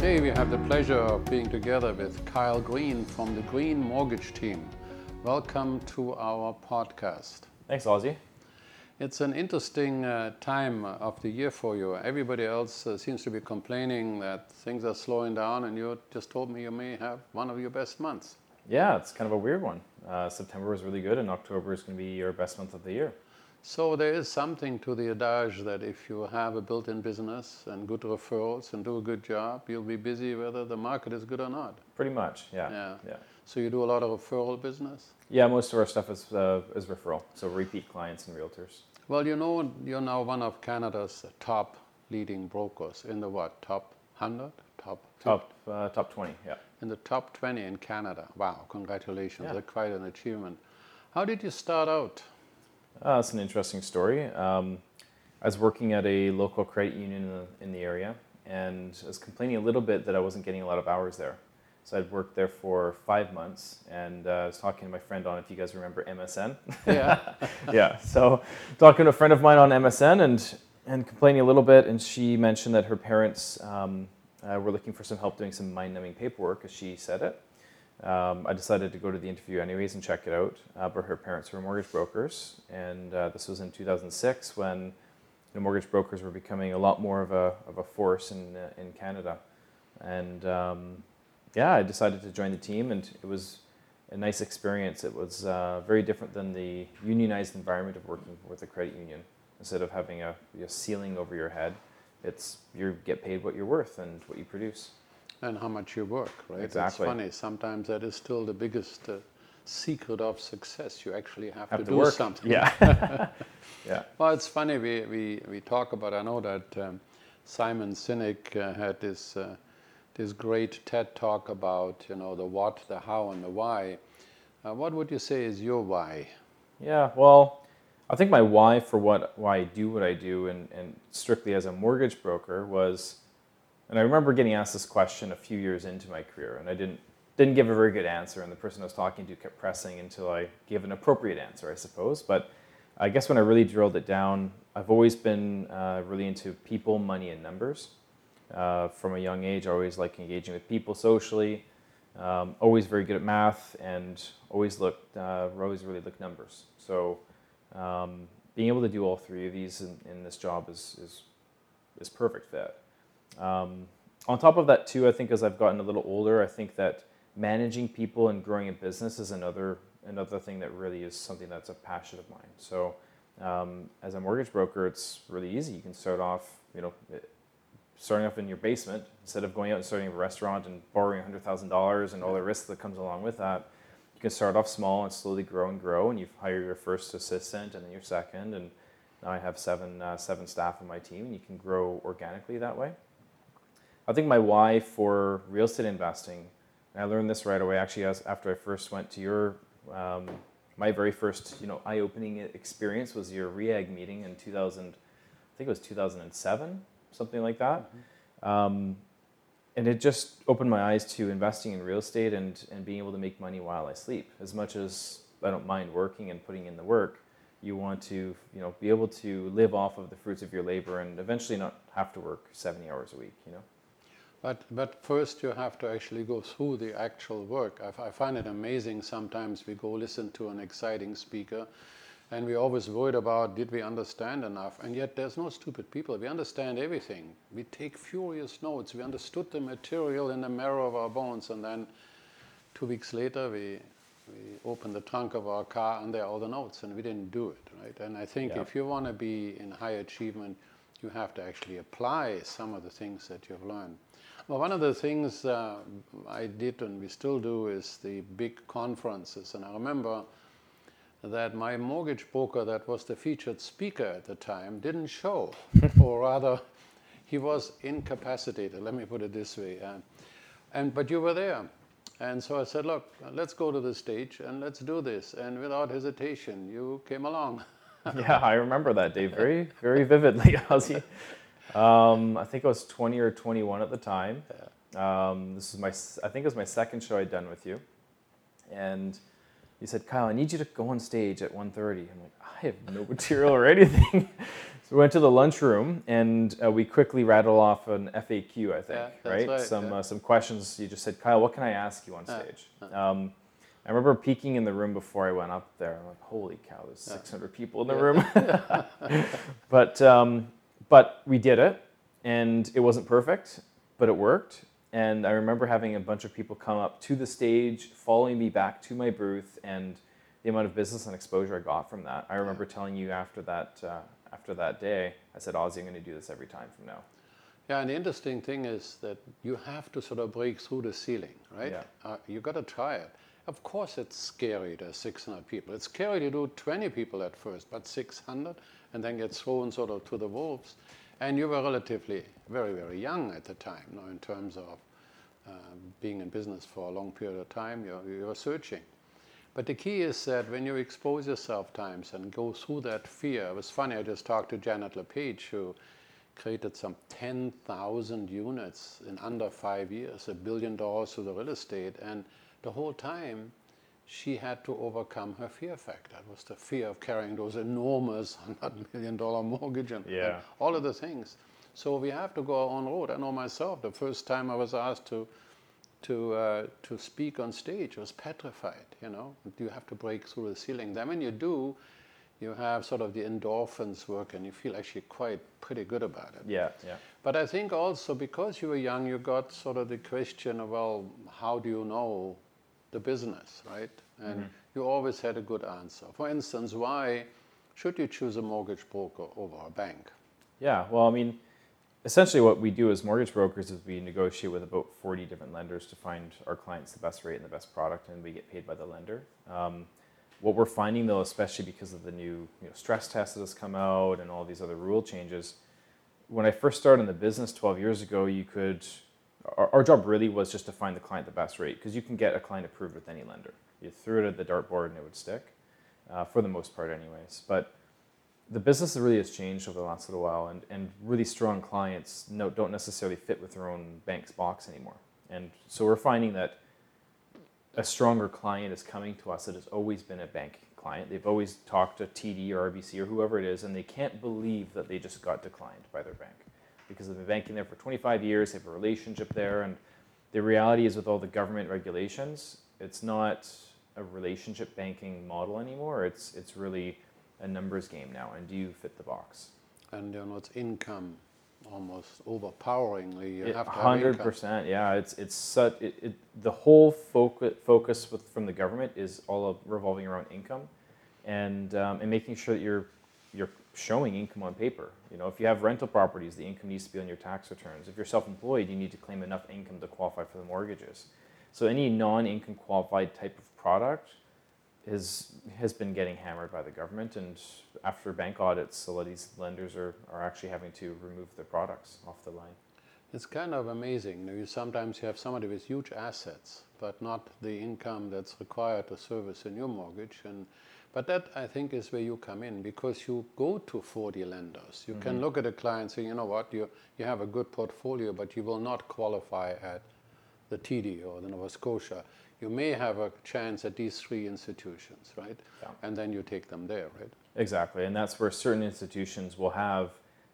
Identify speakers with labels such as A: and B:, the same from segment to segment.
A: Today we have the pleasure of being together with Kyle Green from the Green Mortgage Team. Welcome to our podcast.
B: Thanks, Ozzy.
A: It's an interesting uh, time of the year for you. Everybody else uh, seems to be complaining that things are slowing down, and you just told me you may have one of your best months.
B: Yeah, it's kind of a weird one. Uh, September was really good, and October is going to be your best month of the year.
A: So there is something to the adage that if you have a built-in business and good referrals and do a good job, you'll be busy whether the market is good or not.
B: Pretty much, yeah.
A: Yeah.
B: Yeah,
A: So you do a lot of referral business.
B: yeah most of our stuff is, uh, is referral, so repeat clients and realtors.
A: Well, you know, you're now one of Canada's top leading brokers in the what? Top 100? Top 50?
B: Top, uh, top 20, yeah.
A: In the top 20 in Canada. Wow, congratulations.
B: Yeah.
A: That's quite an achievement. How did you start out?
B: Uh, that's an interesting story. Um, I was working at a local credit union in the, in the area, and I was complaining a little bit that I wasn't getting a lot of hours there. So I'd worked there for five months, and uh, I was talking to my friend on if you guys remember MSN.
A: Yeah.
B: yeah. So talking to a friend of mine on MSN and and complaining a little bit, and she mentioned that her parents um, uh, were looking for some help doing some mind-numbing paperwork, as she said it. Um, I decided to go to the interview anyways and check it out. Uh, but her parents were mortgage brokers, and uh, this was in 2006 when the mortgage brokers were becoming a lot more of a, of a force in, uh, in Canada. And um, yeah, I decided to join the team, and it was a nice experience. It was uh, very different than the unionized environment of working with a credit union. Instead of having a, a ceiling over your head, it's you get paid what you're worth and what you produce.
A: And how much you work, right?
B: Exactly.
A: It's funny. Sometimes that is still the biggest uh, secret of success. You actually have,
B: Have
A: to,
B: to
A: do
B: work.
A: something.
B: Yeah. yeah.
A: Well, it's funny. We, we, we talk about. I know that um, Simon Sinek uh, had this uh, this great TED talk about you know the what, the how, and the why. Uh, what would you say is your why?
B: Yeah, well, I think my why for what why I do what I do and, and strictly as a mortgage broker was and I remember getting asked this question a few years into my career and I didn't didn't give a very good answer and the person I was talking to kept pressing until I gave an appropriate answer, I suppose. But I guess when I really drilled it down, I've always been uh, really into people, money, and numbers. Uh, from a young age, I always like engaging with people socially. Um, always very good at math, and always looked uh, always really looked numbers. So um, being able to do all three of these in, in this job is is is perfect fit. Um, on top of that, too, I think as I've gotten a little older, I think that managing people and growing a business is another another thing that really is something that's a passion of mine. So um, as a mortgage broker, it's really easy. You can start off, you know, starting off in your basement instead of going out and starting a restaurant and borrowing $100,000 and all the risk that comes along with that. You can start off small and slowly grow and grow, and you hire your first assistant and then your second, and now I have seven uh, seven staff on my team, and you can grow organically that way. I think my why for real estate investing, and I learned this right away actually as after I first went to your um, my very first you know eye-opening experience was your REAG meeting in 2000 I think it was 2007 something like that. Um, and it just opened my eyes to investing in real estate and, and being able to make money while I sleep. As much as I don't mind working and putting in the work you want to you know be able to live off of the fruits of your labor and eventually not have to work 70 hours a week you know
A: But, but first, you have to actually go through the actual work. I find it amazing sometimes we go listen to an exciting speaker and we're always worried about did we understand enough? And yet, there's no stupid people. We understand everything. We take furious notes. We understood the material in the marrow of our bones, and then two weeks later, we, we open the trunk of our car and there are all the notes, and we didn't do it, right? And I think
B: Yeah.
A: if you want to be in high achievement, you have to actually apply some of the things that you've learned. Well, one of the things uh, I did and we still do is the big conferences. And I remember that my mortgage broker, that was the featured speaker at the time, didn't show, or rather, he was incapacitated. Let me put it this way. Uh, and but you were there, and so I said, look, let's go to the stage and let's do this. And without hesitation, you came along.
B: yeah, I remember that day very, very vividly, Ozzy. Um, I think I was 20 or 21 at the time. Um, this is my, I think it was my second show I'd done with you, and he said, Kyle, I need you to go on stage at 1.30. I'm like, I have no material or anything. so we went to the lunchroom and uh, we quickly rattled off an FAQ, I think,
A: Yeah,
B: right?
A: right,
B: Some,
A: yeah.
B: uh, some questions. You just said, Kyle, what can I ask you on
A: Yeah,
B: stage? Um, I remember peeking in the room before I went up there. I'm like, holy cow, there's
A: Yeah.
B: 600 people in the room. but, um, but we did it and it wasn't perfect, but it worked. And I remember having a bunch of people come up to the stage, following me back to my booth, and the amount of business and exposure I got from that. I remember telling you after that uh, after that day, I said, Ozzy, I'm going to do this every time from now.
A: Yeah, and the interesting thing is that you have to sort of break through the ceiling, right?
B: Yeah.
A: Uh, you got to try it. Of course, it's scary. There's 600 people. It's scary to do 20 people at first, but 600 and then get thrown sort of to the wolves. And you were relatively very, very young at the time, you know, in terms of uh, being in business for a long period of time. You're, you're searching. But the key is that when you expose yourself times and go through that fear, it was funny, I just talked to Janet LePage, who created some 10,000 units in under five years, a billion dollars to the real estate. And the whole time, she had to overcome her fear factor. It was the fear of carrying those enormous $100 million mortgage and, and all of the things. So we have to go our own road. I know myself, the first time I was asked to to uh, to speak on stage I was petrified. You know, you have to break through the ceiling. Then when you do, you have sort of the endorphins work, and you feel actually quite pretty good about it.
B: Yeah, yeah.
A: But I think also because you were young, you got sort of the question of well, how do you know the business, right? And you always had a good answer. For instance, why should you choose a mortgage broker over a bank?
B: Yeah, well, I mean, essentially what we do as mortgage brokers is we negotiate with about 40 different lenders to find our clients the best rate and the best product, and we get paid by the lender. Um, what we're finding though, especially because of the new you know, stress test that has come out and all these other rule changes, when I first started in the business 12 years ago, you could, our, our job really was just to find the client the best rate because you can get a client approved with any lender. You threw it at the dartboard and it would stick, uh, for the most part, anyways. But the business really has changed over the last little while, and, and really strong clients no, don't necessarily fit with their own bank's box anymore. And so we're finding that a stronger client is coming to us that has always been a bank client. They've always talked to TD or RBC or whoever it is, and they can't believe that they just got declined by their bank because they've been banking there for 25 years, they have a relationship there, and the reality is with all the government regulations, it's not a relationship banking model anymore. It's it's really a numbers game now, and do you fit the box?
A: And you know, it's income almost overpoweringly. You
B: It-
A: have to
B: hundred
A: income.
B: percent, yeah. It's it's such it, it the whole focus focus with, from the government is all of revolving around income, and um, and making sure that you're you're showing income on paper. You know, if you have rental properties, the income needs to be on your tax returns. If you're self-employed, you need to claim enough income to qualify for the mortgages. So any non-income qualified type of product is has been getting hammered by the government, and after bank audits, a lot of these lenders are, are actually having to remove their products off the line.
A: It's kind of amazing. You sometimes you have somebody with huge assets, but not the income that's required to service a new mortgage. And but that I think is where you come in because you go to 40 lenders. You can mm-hmm. look at a client and say, you know what, you you have a good portfolio, but you will not qualify at the TD or the Nova Scotia. You may have a chance at these three institutions, right?
B: Yeah.
A: And then you take them there, right?
B: Exactly, and that's where certain institutions will have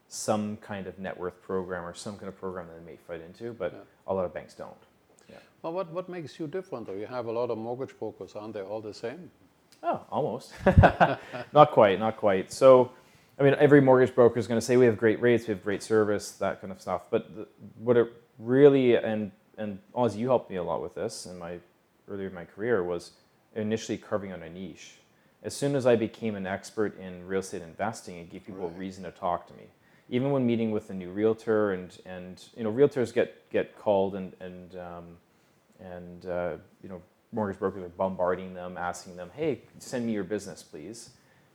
B: some kind of net worth program or some kind of program that they may fit into, but
A: Yeah.
B: a lot of banks don't. Yeah.
A: Well, what, what makes you different though? You have a lot of mortgage brokers, aren't they all the same?
B: Oh, almost. not quite, not quite. So, I mean, every mortgage broker is going to say we have great rates, we have great service, that kind of stuff. But the, what it really and and Oz, you helped me a lot with this in my earlier in my career was initially carving out a niche. As soon as I became an expert in real estate investing, it gave people a reason to talk to me. Even when meeting with a new realtor, and and you know, realtors get get called and and um, and uh, you know mortgage brokers are bombarding them, asking them, "Hey, send me your business, please."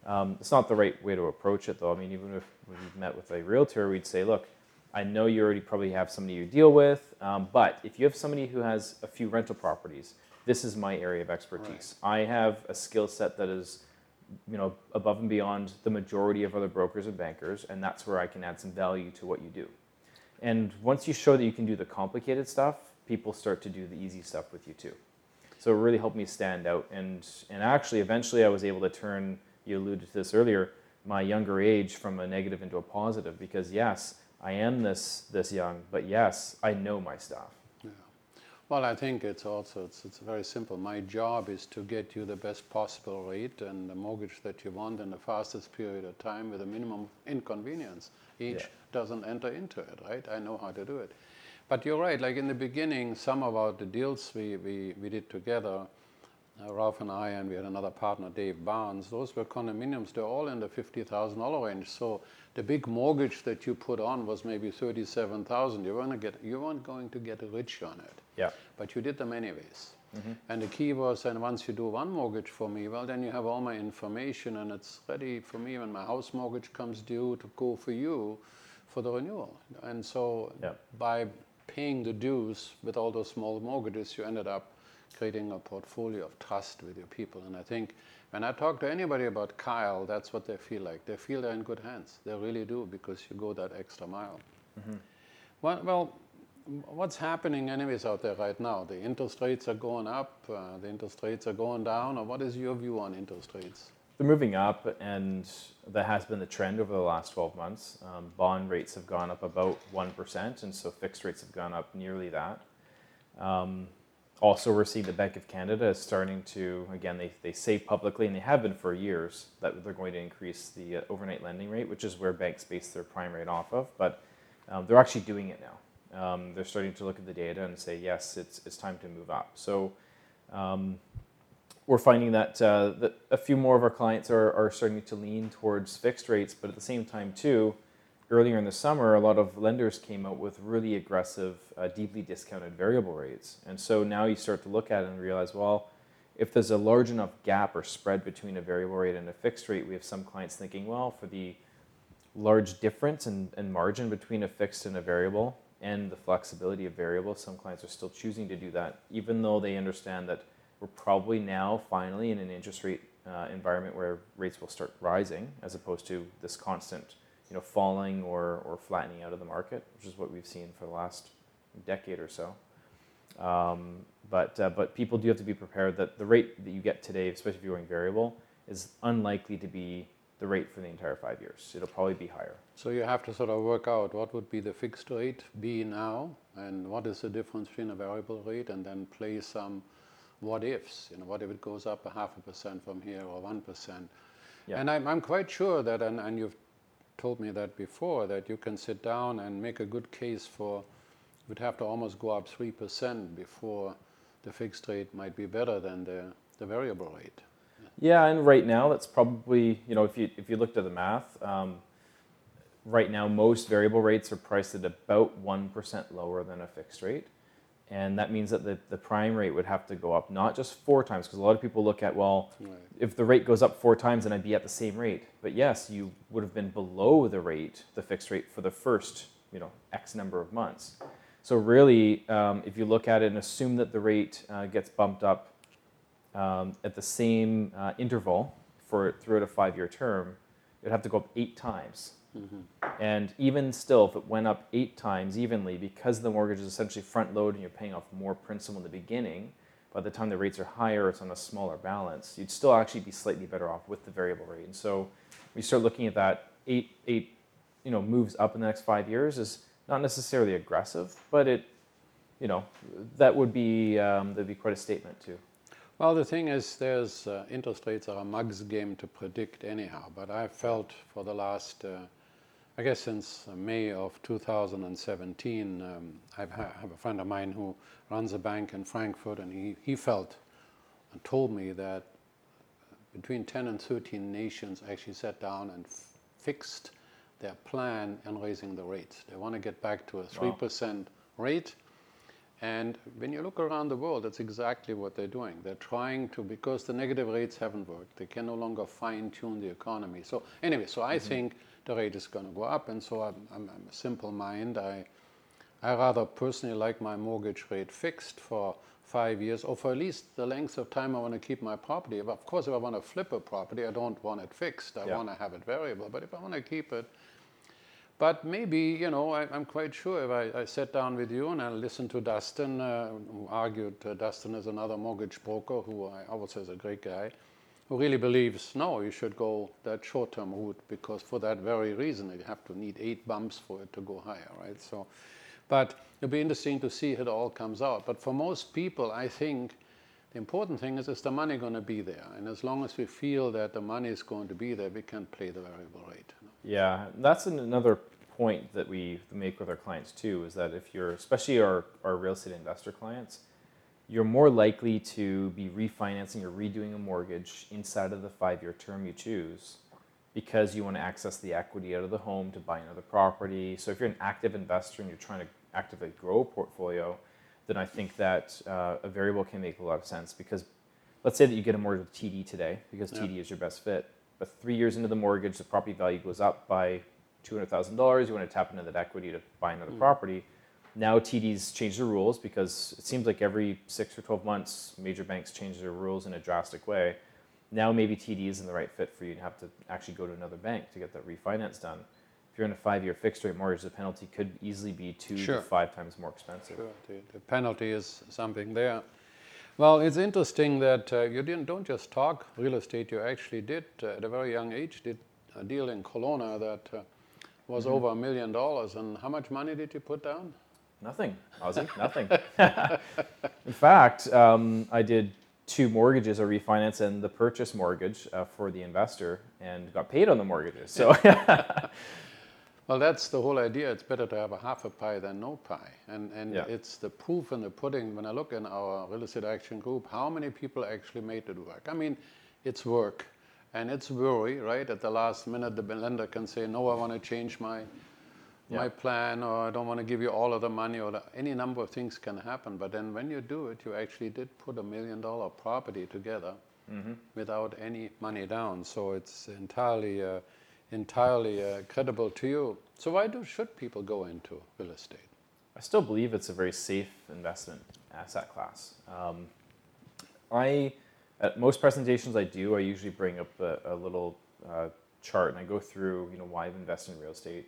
B: Um, it's not the right way to approach it, though. I mean, even if we've met with a realtor, we'd say, "Look, I know you already probably have somebody you deal with, um, but if you have somebody who has a few rental properties, this is my area of expertise. I have a skill set that is." you know above and beyond the majority of other brokers and bankers and that's where i can add some value to what you do and once you show that you can do the complicated stuff people start to do the easy stuff with you too So it really helped me stand out. And, and actually, eventually, I was able to turn, you alluded to this earlier, my younger age from a negative into a positive because, yes, I am this, this young, but yes, I know my stuff.
A: Yeah. Well, I think it's also it's, it's very simple. My job is to get you the best possible rate and the mortgage that you want in the fastest period of time with a minimum inconvenience. Each
B: Yeah.
A: doesn't enter into it, right? I know how to do it. But you're right. Like in the beginning, some of our the deals we, we, we did together, uh, Ralph and I, and we had another partner, Dave Barnes. Those were condominiums. They're all in the fifty thousand dollar range. So the big mortgage that you put on was maybe thirty-seven thousand. You weren't get you weren't going to get rich on it
B: Yeah.
A: but you did them anyways. And the key was, and once you do one mortgage for me, well, then you have all my information and it's ready for me when my house mortgage comes due to go for you for the renewal. And so
B: Yeah.
A: by paying the dues with all those small mortgages, you ended up creating a portfolio of trust with your people. And I think when I talk to anybody about Kyle, that's what they feel like. They feel they're in good hands. They really do because you go that extra mile. Well, well, what's happening anyways out there right now? The interest rates are going up, uh, the interest rates are going down, or what is your view on interest rates?
B: They're moving up, and that has been the trend over the last 12 months. Um, bond rates have gone up about 1%, and so fixed rates have gone up nearly that. Um, also, we're seeing the Bank of Canada is starting to, again, they, they say publicly, and they have been for years, that they're going to increase the uh, overnight lending rate, which is where banks base their prime rate off of. But um, they're actually doing it now. Um, they're starting to look at the data and say, yes, it's, it's time to move up. So um, we're finding that, uh, that a few more of our clients are, are starting to lean towards fixed rates, but at the same time, too, earlier in the summer, a lot of lenders came out with really aggressive, uh, deeply discounted variable rates. And so now you start to look at it and realize, well, if there's a large enough gap or spread between a variable rate and a fixed rate, we have some clients thinking, well, for the large difference in, in margin between a fixed and a variable and the flexibility of variable, some clients are still choosing to do that, even though they understand that we're probably now finally in an interest rate uh, environment where rates will start rising as opposed to this constant you know, falling or, or flattening out of the market, which is what we've seen for the last decade or so. Um, but, uh, but people do have to be prepared that the rate that you get today, especially if you're going variable, is unlikely to be the rate for the entire five years. It'll probably be higher.
A: So you have to sort of work out what would be the fixed rate be now, and what is the difference between a variable rate, and then play some what ifs. You know, what if it goes up a half a percent from here or one percent?
B: Yeah.
A: And I'm, I'm quite sure that, and, and you've told me that before, that you can sit down and make a good case for. You'd have to almost go up three percent before the fixed rate might be better than the, the variable rate.
B: Yeah, and right now that's probably you know if you if you looked at the math, um, right now most variable rates are priced at about one percent lower than a fixed rate, and that means that the, the prime rate would have to go up not just four times because a lot of people look at well
A: Right.
B: if the rate goes up four times then I'd be at the same rate, but yes you would have been below the rate the fixed rate for the first you know X number of months. So really, um, if you look at it and assume that the rate uh, gets bumped up um, at the same uh, interval for throughout a five-year term, it'd have to go up eight times. And even still, if it went up eight times evenly, because the mortgage is essentially front loaded and you're paying off more principal in the beginning, by the time the rates are higher, it's on a smaller balance. You'd still actually be slightly better off with the variable rate. And so, we start looking at that eight eight, you know, moves up in the next five years is not necessarily aggressive, but it, you know, that would be um, that'd be quite a statement too.
A: Well, the thing is, there's uh, interest rates are a mug's game to predict anyhow. But I felt for the last, uh, I guess, since uh, May of 2017, um, I've ha- have a friend of mine who runs a bank in Frankfurt, and he, he felt and told me that between 10 and 13 nations actually sat down and f- fixed their plan in raising the rates. They want to get back to a 3% rate. And when you look around the world, that's exactly what they're doing. They're trying to, because the negative rates haven't worked, they can no longer fine tune the economy. So, anyway, so I think the rate is going to go up. And so I'm, I'm, I'm a simple mind. I, I rather personally like my mortgage rate fixed for five years or for at least the length of time I want to keep my property. Of course, if I want to flip a property, I don't want it fixed. I
B: Yeah.
A: want to have it variable. But if I want to keep it, But maybe, you know, I, am quite sure if I, I sat down with you and I listened to Dustin, uh, who argued uh, Dustin is another mortgage broker who I always say is a great guy, who really believes, no, you should go that short-term route because for that very reason, you have to need eight bumps for it to go higher, right? So, but it'll be interesting to see how it all comes out. But for most people, I think the important thing is, is the money going to be there? And as long as we feel that the money is going to be there, we can play the variable rate.
B: Yeah, that's another point that we make with our clients too, is that if you're, especially our, our real estate investor clients, you're more likely to be refinancing or redoing a mortgage inside of the five-year term you choose because you want to access the equity out of the home to buy another property. So if you're an active investor and you're trying to actively grow a portfolio, then I think that uh, a variable can make a lot of sense because let's say that you get a mortgage with TD today because yeah. TD is your best fit, but three years into the mortgage, the property value goes up by $200,000. You want to tap into that equity to buy another mm. property. Now TD's changed the rules because it seems like every six or 12 months, major banks change their rules in a drastic way. Now maybe TD isn't the right fit for you to have to actually go to another bank to get that refinance done if you're in a five-year fixed rate mortgage, the penalty could easily be two sure. to five times more expensive.
A: Sure, the, the, penalty is something there. Well, it's interesting that uh, you didn't don't just talk real estate. You actually did uh, at a very young age did a deal in Kelowna that uh, was mm-hmm. over a million dollars. And how much money did you put down?
B: Nothing, Ozzy. nothing. in fact, um, I did two mortgages, a refinance and the purchase mortgage uh, for the investor, and got paid on the mortgages. So.
A: Well, that's the whole idea. It's better to have a half a pie than no pie. And, and yeah. it's the proof in the pudding. When I look in our real estate action group, how many people actually made it work? I mean, it's work and it's worry, right? At the last minute, the lender can say, no, I want to change my, yeah. my plan or I don't want to give you all of the money or the, any number of things can happen. But then when you do it, you actually did put a million dollar property together mm-hmm. without any money down. So it's entirely... Uh, entirely uh, credible to you. So why do should people go into real estate?
B: I still believe it's a very safe investment asset class. Um, I at most presentations I do, I usually bring up a, a little uh, chart and I go through you know why I've invested in real estate.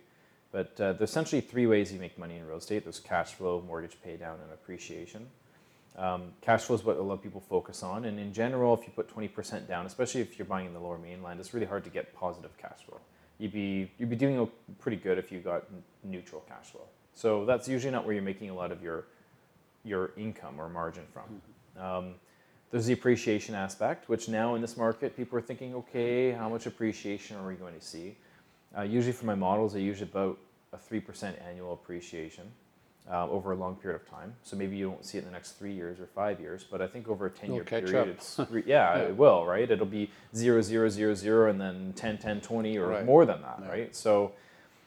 B: But uh, there's essentially three ways you make money in real estate. There's cash flow, mortgage paydown, and appreciation. Um, cash flow is what a lot of people focus on, and in general, if you put 20% down, especially if you're buying in the Lower Mainland, it's really hard to get positive cash flow you'd be you'd be doing pretty good if you got neutral cash flow. So that's usually not where you're making a lot of your your income or margin from. Mm-hmm. Um, there's the appreciation aspect, which now in this market, people are thinking, okay, how much appreciation are we going to see? Uh, usually for my models, I use about a 3% annual appreciation uh, over a long period of time. So maybe you won't see it in the next three years or five years, but I think over a 10 year period, it's, yeah, yeah, it will, right? It'll be zero, zero, zero, zero, and then 10, 10, 20, or right. more than that, yeah. right? So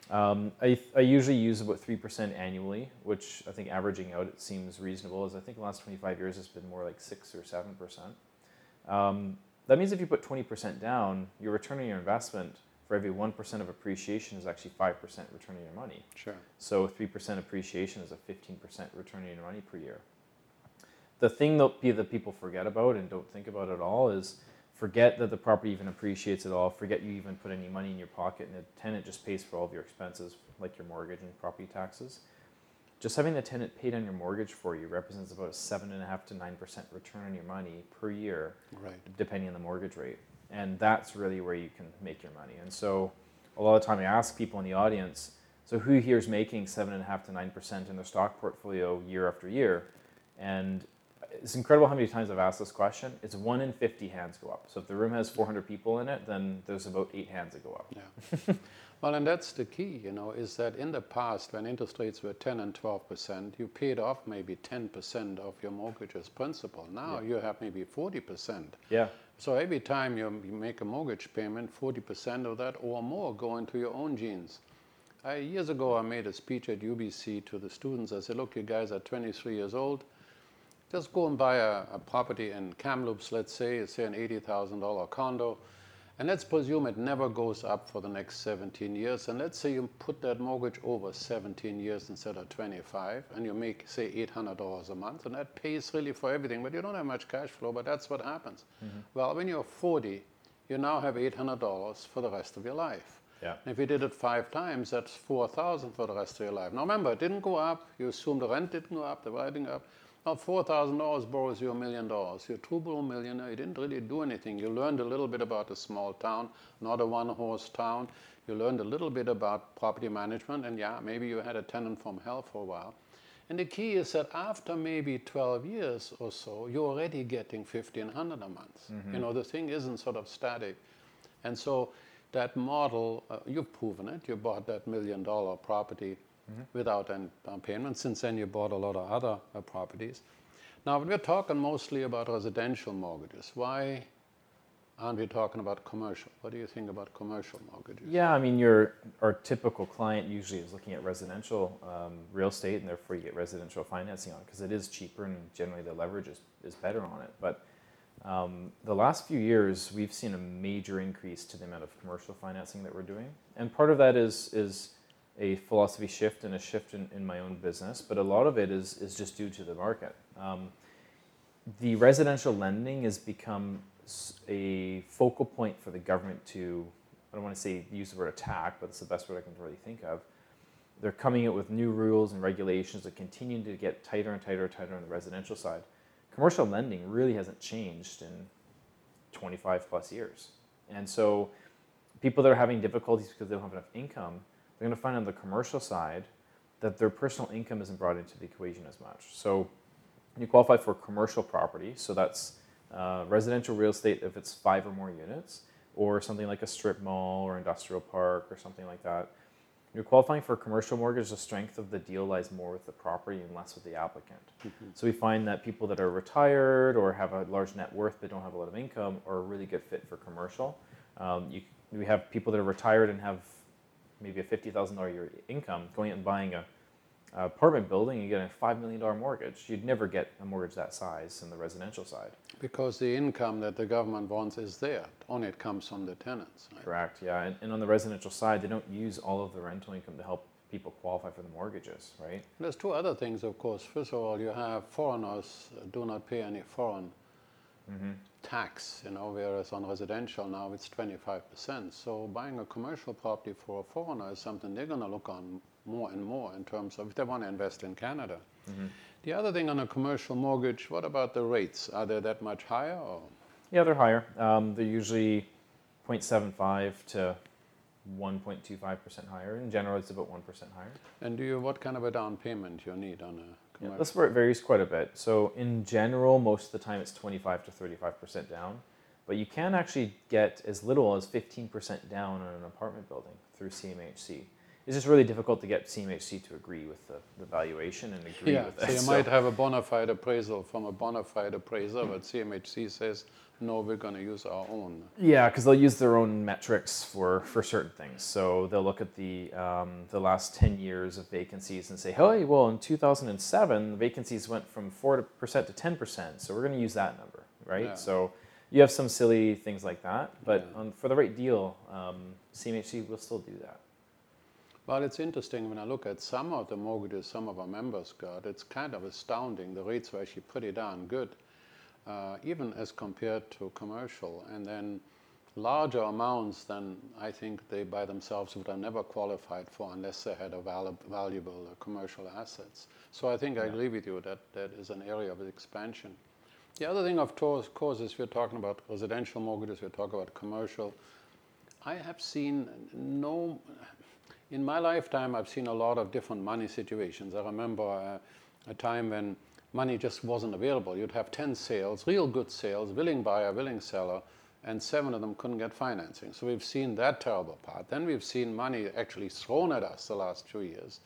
B: um, I, I usually use about 3% annually, which I think averaging out it seems reasonable, as I think the last 25 years it's been more like 6 or 7%. Um, that means if you put 20% down, your return on your investment for every 1% of appreciation is actually 5% return on your money.
A: Sure.
B: So 3% appreciation is a 15% return on your money per year. The thing that people forget about and don't think about at all is forget that the property even appreciates at all, forget you even put any money in your pocket, and the tenant just pays for all of your expenses, like your mortgage and property taxes. Just having the tenant paid on your mortgage for you represents about a 7.5 to 9% return on your money per year,
A: right.
B: depending on the mortgage rate and that's really where you can make your money. And so, a lot of time, I ask people in the audience, so who here is making seven and a half to nine percent in their stock portfolio year after year? And it's incredible how many times I've asked this question. It's one in 50 hands go up. So if the room has 400 people in it, then there's about eight hands that go up.
A: Yeah. well, and that's the key, you know, is that in the past, when interest rates were 10 and 12 percent, you paid off maybe 10 percent of your mortgage's principal. Now yeah. you have maybe 40 percent.
B: Yeah.
A: So every time you, make a mortgage payment, 40% of that or more go into your own jeans. I, years ago, I made a speech at UBC to the students. I said, look, you guys are 23 years old. Just go and buy a, a property in Kamloops, let's say, it's say an $80,000 condo. And let's presume it never goes up for the next 17 years. And let's say you put that mortgage over 17 years instead of 25, and you make, say, $800 a month, and that pays really for everything, but you don't have much cash flow, but that's what happens. Mm-hmm. Well, when you're 40, you now have $800 for the rest of your life.
B: Yeah.
A: And if you did it five times, that's 4,000 for the rest of your life. Now remember, it didn't go up. You assume the rent didn't go up, the writing up. Now $4,000 borrows you a million dollars. You're a true blue millionaire. You didn't really do anything. You learned a little bit about a small town, not a one-horse town. You learned a little bit about property management, and yeah, maybe you had a tenant from hell for a while. And the key is that after maybe 12 years or so, you're already getting 1500 a month. You know, the thing isn't sort of static. And so that model, uh, you've proven it. You bought that million dollar property without any down payment. Since then, you bought a lot of other uh, properties. Now, we're talking mostly about residential mortgages. Why aren't we talking about commercial? What do you think about commercial mortgages?
B: Yeah, I mean, your our typical client usually is looking at residential um, real estate, and therefore you get residential financing on it because it is cheaper and generally the leverage is, is better on it. But um, the last few years, we've seen a major increase to the amount of commercial financing that we're doing, and part of that is is a philosophy shift and a shift in, in my own business, but a lot of it is is just due to the market. Um, the residential lending has become a focal point for the government to I don't want to say use the word attack, but it's the best word I can really think of. They're coming out with new rules and regulations that continue to get tighter and tighter and tighter on the residential side. Commercial lending really hasn't changed in 25 plus years. And so people that are having difficulties because they don't have enough income, they're going to find on the commercial side that their personal income isn't brought into the equation as much. So you qualify for commercial property, so that's uh, residential real estate if it's five or more units, or something like a strip mall or industrial park or something like that. You're qualifying for a commercial mortgage, the strength of the deal lies more with the property and less with the applicant. So we find that people that are retired or have a large net worth but don't have a lot of income are a really good fit for commercial. Um, you, we have people that are retired and have maybe a fifty thousand dollar year income going out and buying a, a apartment building and getting a five million dollar mortgage. You'd never get a mortgage that size in the residential side.
A: Because the income that the government wants is there, only it comes from the tenants. Right?
B: Correct. Yeah, and, and on the residential side, they don't use all of the rental income to help people qualify for the mortgages, right?
A: There's two other things, of course. First of all, you have foreigners do not pay any foreign tax, you know, whereas on residential now it's 25%. So buying a commercial property for a foreigner is something they're going to look on more and more in terms of if they want to invest in Canada. The other thing on a commercial mortgage, what about the rates? Are they that much higher? Or?
B: Yeah, they're higher. Um, they're usually 0.75 to 1.25% higher. In general, it's about 1% higher.
A: And do you, what kind of a down payment you need on a
B: Yeah, that's where it varies quite a bit. So in general, most of the time it's 25 to 35% down, but you can actually get as little as 15% down on an apartment building through CMHC. It's just really difficult to get CMHC to agree with the, the valuation and agree
A: Yeah,
B: with
A: so
B: it.
A: So you might have a bona fide appraisal from a bona fide appraiser, but CMHC says, no, we're going to use our own.
B: Yeah, because they'll use their own metrics for, for certain things. So they'll look at the um, the last ten years of vacancies and say, hey, well, in 2007, the vacancies went from four percent to ten percent. So we're going to use that number, right?
A: Yeah.
B: So you have some silly things like that, but
A: Yeah.
B: on, for the right deal, um, CMHC will still do that.
A: Well, it's interesting when I look at some of the mortgages some of our members got, it's kind of astounding. The rates were actually pretty darn good, even as compared to commercial. And then larger amounts than I think they by themselves would have never qualified for unless they had valuable uh, commercial assets. So I think I agree with you that that is an area of expansion. The other thing, of course, course, is we're talking about residential mortgages, we're talking about commercial. I have seen no, in my lifetime, I've seen a lot of different money situations. I remember uh, a time when money just wasn't available. You'd have 10 sales, real good sales, willing buyer, willing seller, and seven of them couldn't get financing. So we've seen that terrible part. Then we've seen money actually thrown at us the last two years,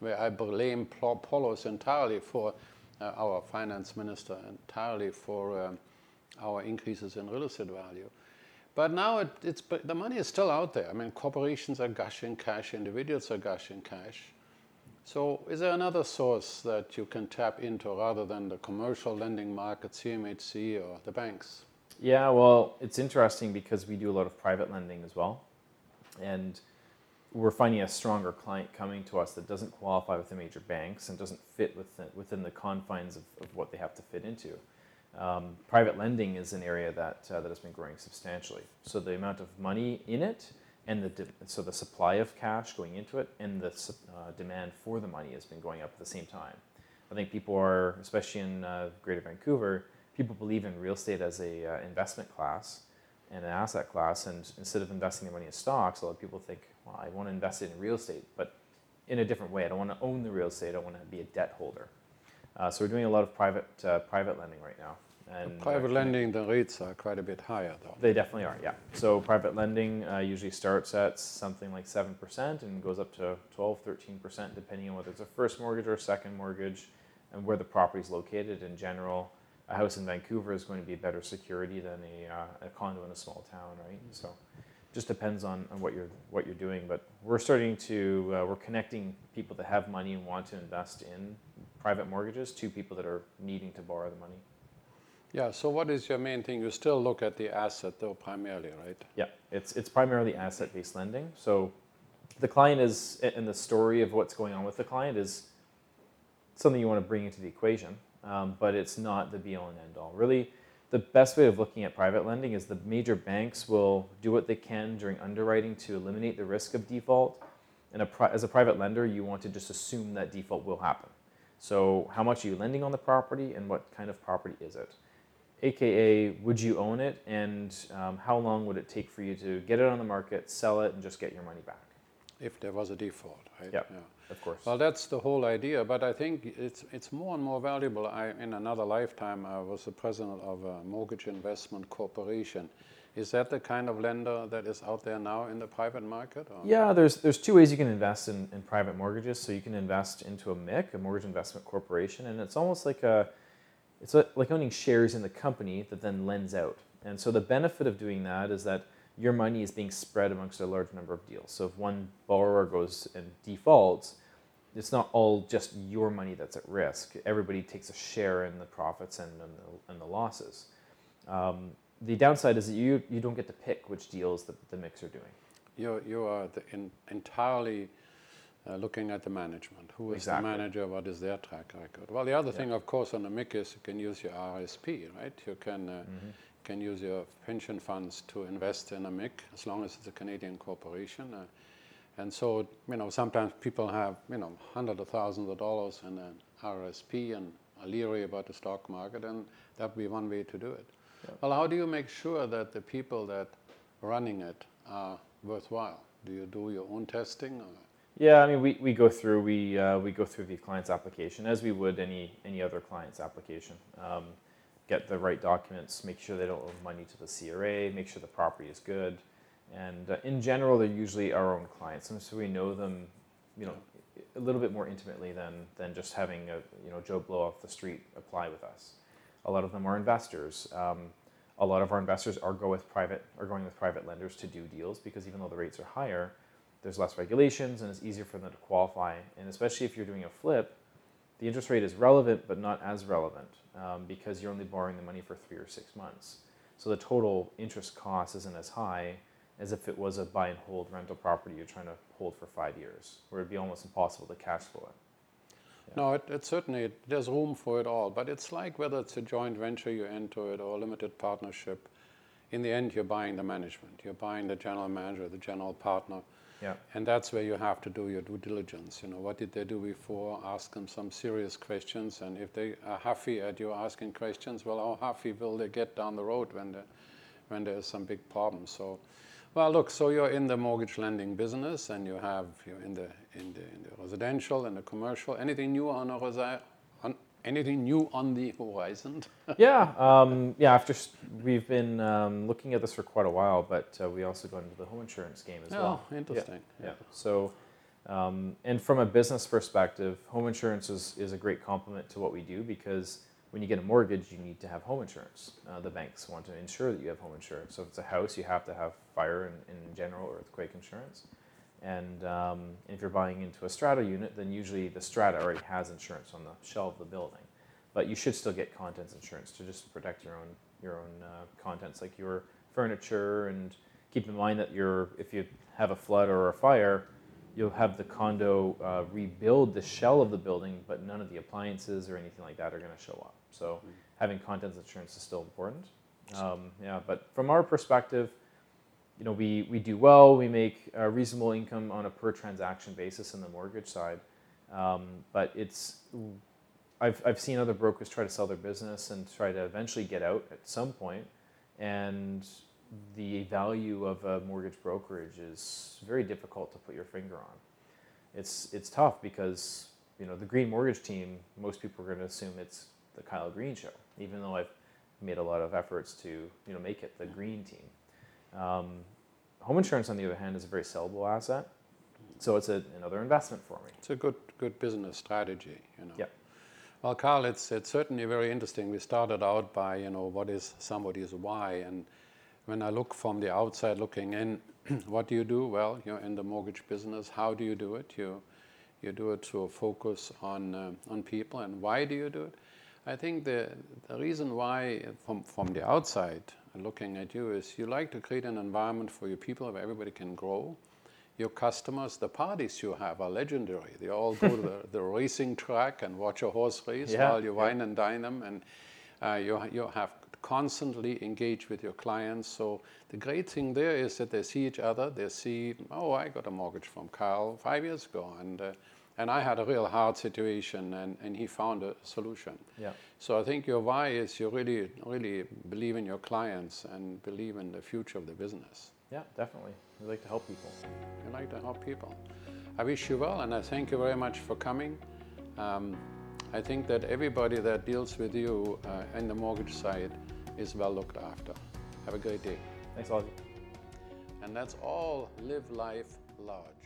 A: where I blame Poloz entirely for uh, our finance minister, entirely for um, our increases in real estate value. But now it, it's the money is still out there. I mean, corporations are gushing cash, individuals are gushing cash. So, is there another source that you can tap into rather than the commercial lending market, CMHC, or the banks?
B: Yeah, well, it's interesting because we do a lot of private lending as well. And we're finding a stronger client coming to us that doesn't qualify with the major banks and doesn't fit within, within the confines of, of what they have to fit into. Um, private lending is an area that, uh, that has been growing substantially. So the amount of money in it and the de- so the supply of cash going into it and the uh, demand for the money has been going up at the same time. I think people are, especially in uh, Greater Vancouver, people believe in real estate as a uh, investment class and an asset class, and instead of investing their money in stocks, a lot of people think, well, I want to invest it in real estate, but in a different way. I don't want to own the real estate. I don't want to be a debt holder. Uh, so we're doing a lot of private uh, private lending right now. And
A: Private lending, the rates are quite a bit higher though.
B: They definitely are, yeah. So private lending uh, usually starts at something like 7% and goes up to 12, 13%, depending on whether it's a first mortgage or a second mortgage and where the property is located. In general, a house in Vancouver is going to be better security than a, uh, a condo in a small town, right? So just depends on, on what you're what you're doing. But we're starting to uh, we're connecting people that have money and want to invest in private mortgages to people that are needing to borrow the money.
A: Yeah, so what is your main thing? You still look at the asset though primarily, right?
B: Yeah, it's it's primarily asset-based lending. So the client is, and the story of what's going on with the client is something you want to bring into the equation, um, but it's not the be-all and end-all. Really, the best way of looking at private lending is the major banks will do what they can during underwriting to eliminate the risk of default. And a pri- as a private lender, you want to just assume that default will happen. So, how much are you lending on the property, and what kind of property is it? AKA, would you own it, and um, how long would it take for you to get it on the market, sell it, and just get your money back?
A: If there was a default, right?
B: Yep. Of course.
A: Well, that's the whole idea, but I think it's it's more and more valuable. I, in another lifetime, I was the president of a mortgage investment corporation. Is that the kind of lender that is out there now in the private market? Or?
B: Yeah, there's there's two ways you can invest in, in private mortgages. So you can invest into a MIC, a mortgage investment corporation, and it's almost like a it's like owning shares in the company that then lends out. And so the benefit of doing that is that your money is being spread amongst a large number of deals. So if one borrower goes and defaults, it's not all just your money that's at risk. Everybody takes a share in the profits and, and, the, and the losses. Um, the downside is that you, you don't get to pick which deals the, the MICs are doing.
A: You, you are the in, entirely uh, looking at the management. Who is
B: Exactly.
A: the manager? What is their track record? Well, the other
B: Yeah.
A: thing, of course, on the MIC is you can use your RSP, right? You can, uh,
B: Mm-hmm.
A: can use your pension funds to invest in a MIC as long as it's a Canadian corporation. Uh, and so, you know, sometimes people have, you know, hundreds of thousands of dollars in an RSP and are leery about the stock market, and that would be one way to do it.
B: Yeah.
A: Well, how do you make sure that the people that are running it are worthwhile? Do you do your own testing? Or?
B: Yeah, I mean, we, we go through we uh, we go through the client's application as we would any any other client's application. Um, get the right documents, make sure they don't owe money to the CRA, make sure the property is good, and uh, in general, they're usually our own clients, and so we know them, you know, a little bit more intimately than than just having a you know Joe Blow off the street apply with us. A lot of them are investors. Um, a lot of our investors are go with private are going with private lenders to do deals because even though the rates are higher, there's less regulations and it's easier for them to qualify. And especially if you're doing a flip, the interest rate is relevant but not as relevant um, because you're only borrowing the money for three or six months. So the total interest cost isn't as high as if it was a buy and hold rental property you're trying to hold for five years, where it'd be almost impossible to cash flow it.
A: No, it, it certainly there's room for it all, but it's like whether it's a joint venture you enter it or a limited partnership. In the end, you're buying the management. You're buying the general manager, the general partner,
B: Yeah.
A: and that's where you have to do your due diligence. You know, what did they do before? Ask them some serious questions, and if they are huffy at you asking questions, well, how huffy will they get down the road when the, when there's some big problem? So. Well, look. So you're in the mortgage lending business, and you have you're in the in the, in the residential and the commercial. Anything new on, a anything new on the horizon?
B: yeah, um, yeah. After we've been um, looking at this for quite a while, but uh, we also got into the home insurance game as well.
A: Oh, interesting.
B: Yeah. So, um, and from a business perspective, home insurance is, is a great complement to what we do because when you get a mortgage, you need to have home insurance. Uh, the banks want to ensure that you have home insurance. So if it's a house, you have to have fire and, in general earthquake insurance. And um, if you're buying into a strata unit, then usually the strata already has insurance on the shell of the building. But you should still get contents insurance to just protect your own your own uh, contents, like your furniture. And keep in mind that you're if you have a flood or a fire, you'll have the condo uh, rebuild the shell of the building, but none of the appliances or anything like that are going to show up. So having contents insurance is still important. Um, yeah, but from our perspective, you know, we, we do well, we make a reasonable income on a per transaction basis in the mortgage side. Um, but it's, I've, I've seen other brokers try to sell their business and try to eventually get out at some point, and the value of a mortgage brokerage is very difficult to put your finger on. It's, it's tough because you know the Green Mortgage team. Most people are going to assume it's the Kyle Green show, even though I've made a lot of efforts to you know make it the Green team. Um, home insurance, on the other hand, is a very sellable asset, so it's a, another investment for me.
A: It's a good good business strategy, you know.
B: Yeah.
A: Well, Carl, it's it's certainly very interesting. We started out by you know what is somebody's why, and when I look from the outside looking in, what do you do? Well, you're in the mortgage business. How do you do it? You you do it to focus on uh, on people, and why do you do it? I think the the reason why from from the outside looking at you is you like to create an environment for your people where everybody can grow your customers, the parties you have are legendary. They all go to the, the, racing track and watch a horse race yeah, while you yeah. wine and dine them, and uh, you, you have constantly engaged with your clients. So the great thing there is that they see each other. They see, oh, I got a mortgage from Carl five years ago, and uh, and I had a real hard situation, and, and he found a solution.
B: Yeah.
A: So I think your why is you really really believe in your clients and believe in the future of the business.
B: Yeah, definitely. We like to help people.
A: We like to help people. I wish you well, and I thank you very much for coming. Um, I think that everybody that deals with you uh, in the mortgage side is well looked after. Have a great day.
B: Thanks, Ozzy.
A: And that's all Live Life Large.